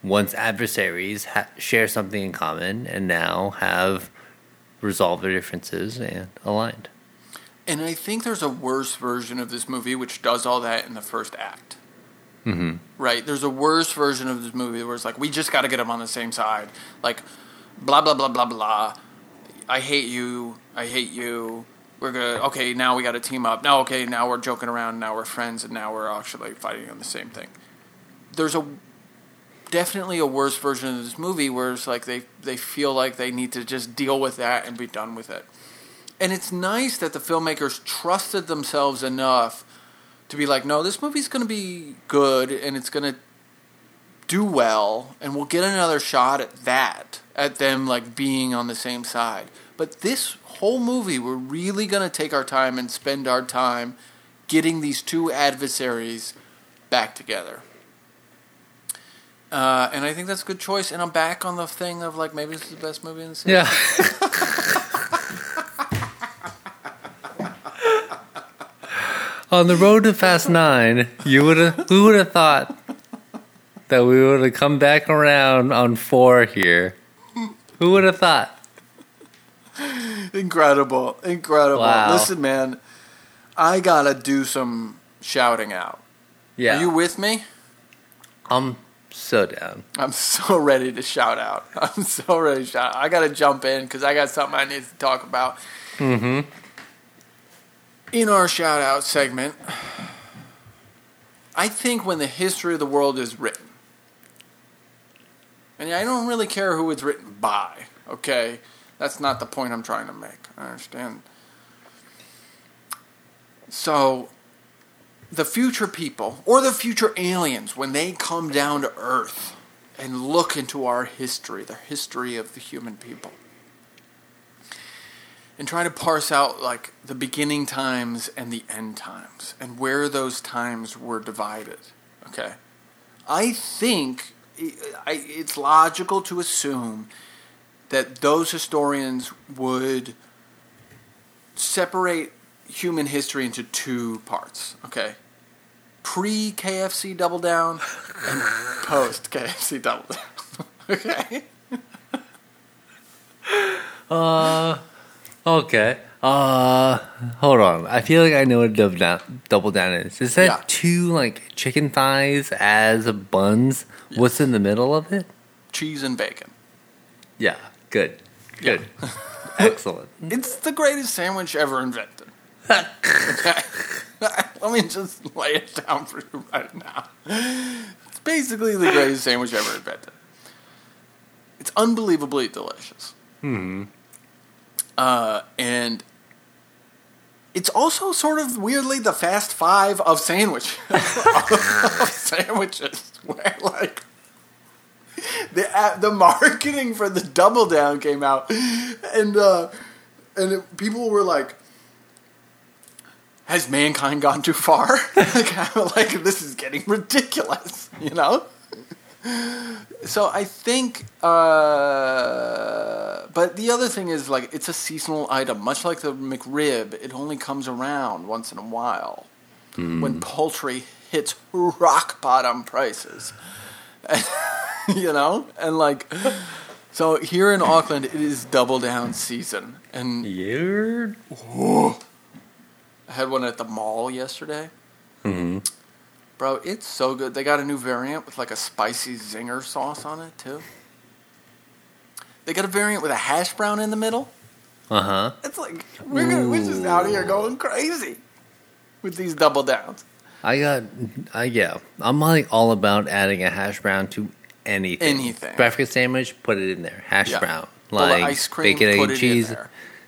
once adversaries, ha- share something in common and now have resolved their differences and aligned. And I think there's a worse version of this movie which does all that in the first act. Mm-hmm. Right? There's a worse version of this movie where it's like, we just got to get them on the same side. Like, blah, blah, blah, blah, blah. I hate you. I hate you. We're going to, okay, now we got to team up. Now, okay, now we're joking around. Now we're friends. And now we're actually fighting on the same thing. There's a definitely a worse version of this movie where it's like they, they feel like they need to just deal with that and be done with it. And it's nice that the filmmakers trusted themselves enough to be like, no, this movie's going to be good and it's going to do well, and we'll get another shot at that, at them like being on the same side. But this whole movie, we're really going to take our time and spend our time getting these two adversaries back together. Uh, and I think that's a good choice. And I'm back on the thing of like maybe this is the best movie in the series. Yeah. On the road to Fast Nine, you would have. Who would have thought that we would have come back around on four here? Who would have thought? Incredible, incredible. Wow. Listen, man, I gotta do some shouting out. Yeah, Are you with me? I'm so down. I'm so ready to shout out. I'm so ready to shout. Out. I gotta jump in because I got something I need to talk about. Mm-hmm. In our shout out segment, I think when the history of the world is written, and I don't really care who it's written by, okay? That's not the point I'm trying to make. I understand. So, the future people, or the future aliens, when they come down to Earth and look into our history, the history of the human people, and try to parse out like the beginning times and the end times and where those times were divided. Okay, I think it's logical to assume that those historians would separate human history into two parts. Okay, pre KFC Double Down and post KFC Double Down. okay. Uh, okay. Uh, hold on. I feel like I know what double down, double down is. Is that Yeah. two like chicken thighs as buns? What's in the middle of it? Cheese and bacon. Yeah, good, good, excellent. It's the greatest sandwich ever invented. Let me just lay it down for you right now. It's basically the greatest sandwich ever invented. It's unbelievably delicious. Hmm. Uh, and it's also sort of weirdly the fast five of sandwich of sandwiches, where like the uh, the marketing for the double down came out, and uh, and it, people were like, "Has mankind gone too far?" like, like this is getting ridiculous, you know. So I think, uh, but the other thing is like it's a seasonal item, much like the McRib. It only comes around once in a while when poultry hits rock bottom prices, and, you know, and like. So here in Auckland, it is double down season, and You're. I had one at the mall yesterday. hmm Bro, it's so good. They got a new variant with like a spicy zinger sauce on it too. They got a variant with a hash brown in the middle. Uh huh. It's like we're gonna, we're just out here going crazy with these double downs. I got, I yeah. I'm like all about adding a hash brown to anything. Anything. Breakfast sandwich, put it in there. Hash Yeah. brown, like ice cream, bacon, egg, put and in cheese.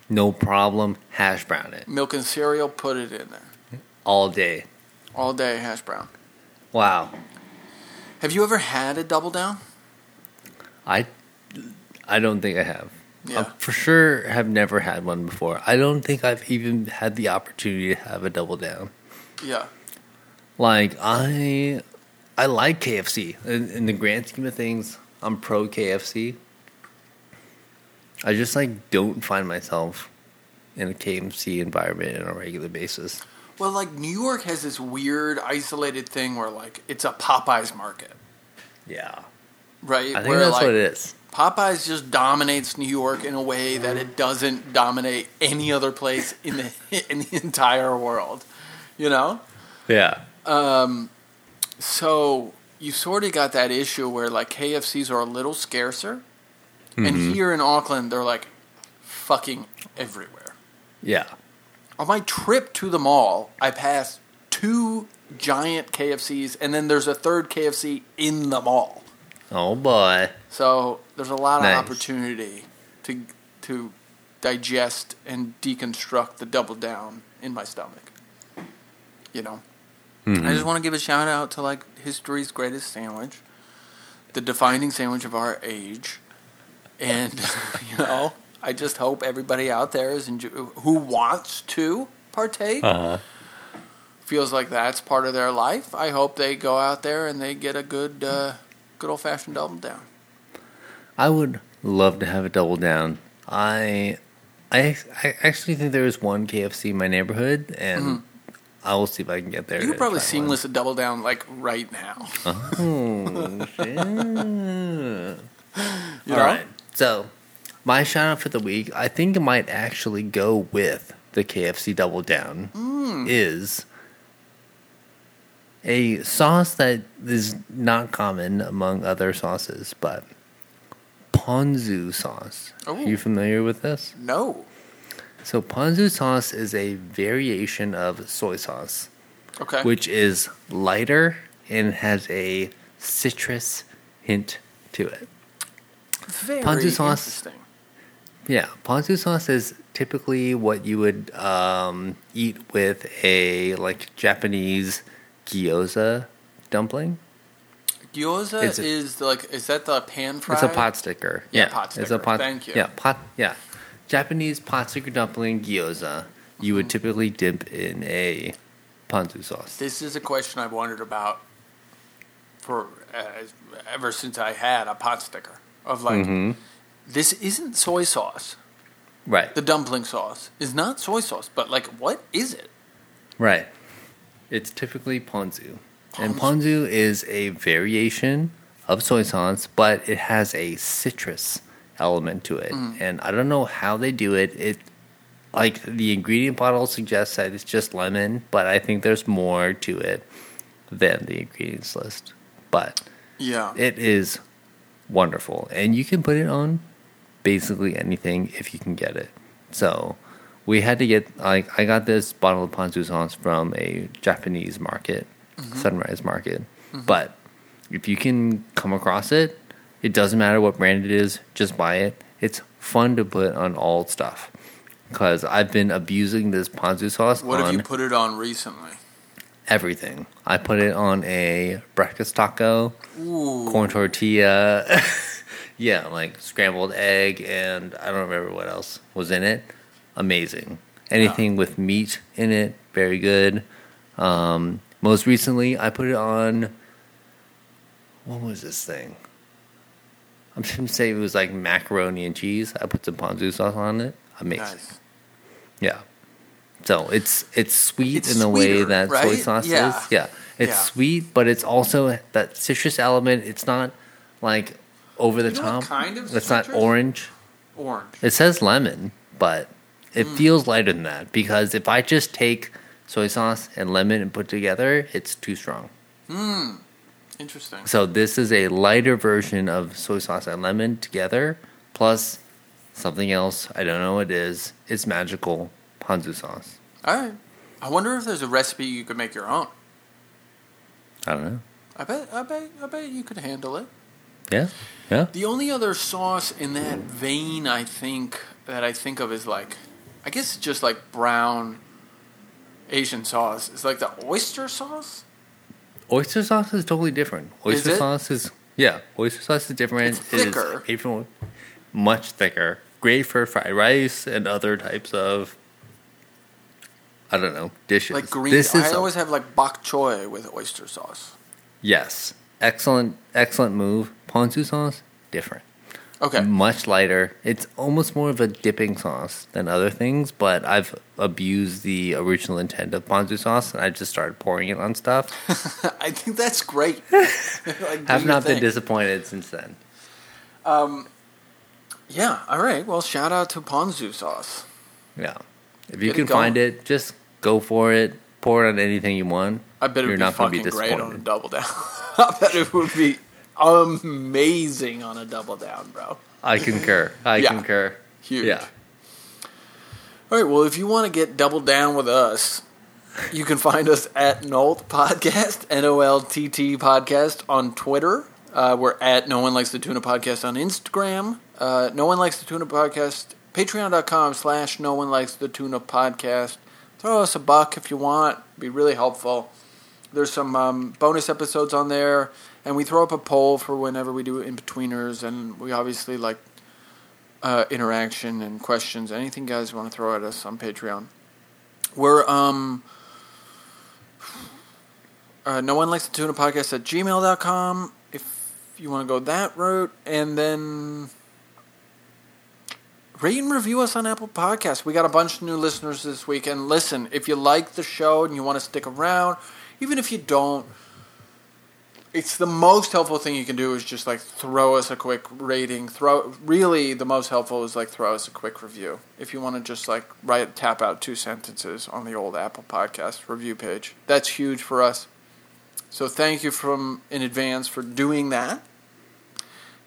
No problem. Hash brown it Milk and cereal, put it in there all day. all day. Hash brown. Wow. Have you ever had a double down? I, I don't think I have. Yeah. I for sure have never had one before. I don't think I've even had the opportunity to have a double down. Yeah. Like I, I like KFC. In, in the grand scheme of things, I'm pro KFC. I just like don't find myself in a KFC environment on a regular basis. Well, like New York has this weird isolated thing where like it's a Popeyes market, Yeah, right? I think where that's like what it is. Popeyes just dominates New York in a way that it doesn't dominate any other place in the in the entire world. You know? Yeah, Um So you sort of got that issue where like KFCs are a little scarcer, Mm-hmm. and here in Auckland they're like fucking everywhere. yeah. On my trip to the mall, I passed two giant KFCs, and then there's a third KFC in the mall. Oh boy. So there's a lot of Nice. opportunity to to digest and deconstruct the double down in my stomach. You know, I just want to give a shout out to like history's greatest sandwich, the defining sandwich of our age, and you know, I just hope everybody out there is enjoy- who wants to partake Uh huh. feels like that's part of their life. I hope they go out there and they get a good, uh, good old fashioned double down. I would love to have a double down. I, I, I actually think there is one KFC in my neighborhood, and I will see if I can get there. Mm-hmm. You could probably try seamless a double down like right now. one. Oh, shit. You All know? right. So, my shout out for the week, I think it might actually go with the KFC Double Down, Mm. is a sauce that is not common among other sauces, but ponzu sauce. Are you familiar with this? No. So, ponzu sauce is a variation of soy sauce, Okay. which is lighter and has a citrus hint to it. Very ponzu sauce. interesting. Yeah, ponzu sauce is typically what you would um, eat with a like Japanese gyoza dumpling. Gyoza is like is that the pan fry? It's a pot sticker. Yeah, Yeah, pot It's a pot. Thank you. Yeah, pot. Yeah, Japanese pot sticker dumpling gyoza. You Mm-hmm. would typically dip in a ponzu sauce. This is a question I've wondered about for uh, ever since I had a pot sticker of like Mm-hmm. this isn't soy sauce. Right. The dumpling sauce is not soy sauce, but like what is it? Right. It's typically ponzu. And ponzu is a variation of soy sauce, but it has a citrus element to it. And I don't know how they do it. It like the ingredient bottle suggests that it's just lemon, but I think there's more to it than the ingredients list. But Yeah. it is wonderful. And you can put it on basically anything if you can get it. So we had to get like I got this bottle of ponzu sauce from a Japanese market, mm-hmm. Sunrise Market. Mm-hmm. But if you can come across it, it doesn't matter what brand it is, just buy it. It's fun to put on all stuff. Because I've been abusing this ponzu sauce what on have you put it on recently? Everything. I put it on a breakfast taco, Ooh. corn tortilla, yeah, like scrambled egg, and I don't remember what else was in it. Amazing. Anything with meat in it, very good. Um, most recently, I put it on. What was this thing? I'm just gonna say it was like macaroni and cheese. I put some ponzu sauce on it. Amazing. Nice. Yeah. So it's it's sweet It's in the way that soy sauce Yeah. is. Yeah. It's Yeah. sweet, but it's also that citrus element. It's not like over the You top. kind of it's not orange. Orange. It says lemon, but it Hmm. feels lighter than that because if I just take soy sauce and lemon and put it together, it's too strong. Hmm. Interesting. So this is a lighter version of soy sauce and lemon together, plus something else. I don't know what it is. It's magical ponzu sauce. All right. I wonder if there's a recipe you could make your own. I don't know. I bet. I bet. I bet you could handle it. Yeah, yeah. The only other sauce in that vein, I think, that I think of is like, I guess it's just like brown Asian sauce. It's like the oyster sauce. Oyster sauce is totally different. Oyster it? sauce is yeah. Oyster sauce is different. It's It is thicker. even much thicker. Great for fried rice and other types of I don't know dishes. Like green. This is I a- always have like bok choy with oyster sauce. yes, excellent, excellent move. Ponzu sauce different. Okay. much lighter. It's almost more of a dipping sauce than other things, but I've abused the original intent of ponzu sauce and I just started pouring it on stuff. I think that's great. like, your not been disappointed since then. Um, Yeah. All right. Well, shout out to ponzu sauce. Yeah. If you Get can find it, just go for it. Pour it on anything you want. I bet it You're would be not gonna fucking be great on a disappointed. double down. I bet it would be amazing on a double down, bro. I concur. I Yeah. concur. Huge. Yeah. All right. Well, if you want to get double down with us, you can find us at Nolt Podcast, N O L T T Podcast on Twitter. Uh, we're at No One Likes the Tuna Podcast on Instagram. Uh, no One Likes the Tuna Podcast. Patreon.com slash No One Likes the Tuna Podcast. Throw us a buck if you want. Be really helpful. There's some um, bonus episodes on there, and we throw up a poll for whenever we do in betweeners, and we obviously like uh, interaction and questions. Anything guys want to throw at us on Patreon. We're um uh, no one likes the tuna podcast at gmail.com if you want to go that route and then rate and review us on apple podcasts. We got a bunch of new listeners this week. And listen if you like the show and you want to stick around even if you don't it's the most helpful thing you can do is just like throw us a quick rating. Throw really the most helpful is like throw us a quick review. If you want to just like write tap out two sentences on the old apple podcast review page. That's huge for us. So thank you from in advance for doing that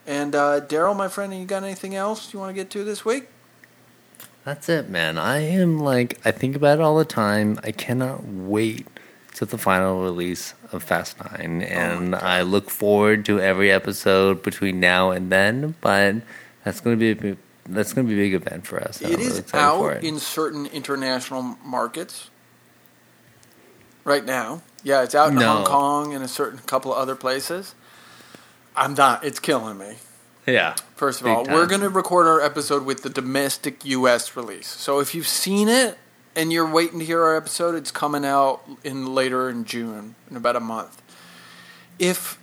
and uh, daryl my friend you got anything else you want to get to this week That's it, man. I am like, I think about it all the time. I cannot wait to the final release of Fast Nine, and I look forward to every episode between now and then. But that's going to be a big, that's going to be a big event for us. It really is excited out it. in certain international markets right now. Yeah, it's out in No. Hong Kong and a certain couple of other places. I'm not. It's killing me. yeah. First of all, time. we're going to record our episode with the domestic U.S. release. So if you've seen it and you're waiting to hear our episode, it's coming out in later in June, in about a month. If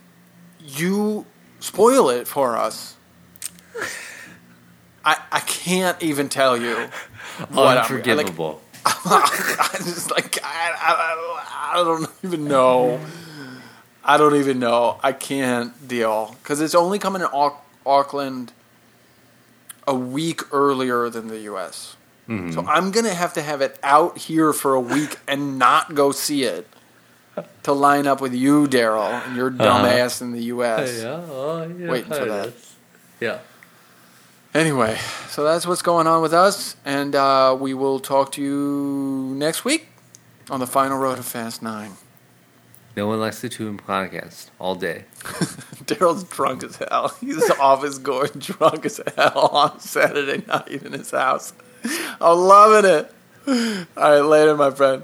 you spoil it for us, I I can't even tell you what I'm like. unforgivable. I just like I, I, I don't even know. I don't even know. I can't deal because it's only coming in Au- Auckland a week earlier than the U.S. Mm-hmm. So I'm gonna have to have it out here for a week and not go see it to line up with you, Daryl, and your dumb Uh-huh. ass in the U.S. yeah, oh, yeah, Waiting for that. Yeah. Anyway, so that's what's going on with us, and uh, we will talk to you next week on the final road of Fast Nine. No one likes the Tune podcast all day. Daryl's drunk as hell. He's office going drunk as hell on Saturday night in his house. I'm loving it. All right, later, my friend.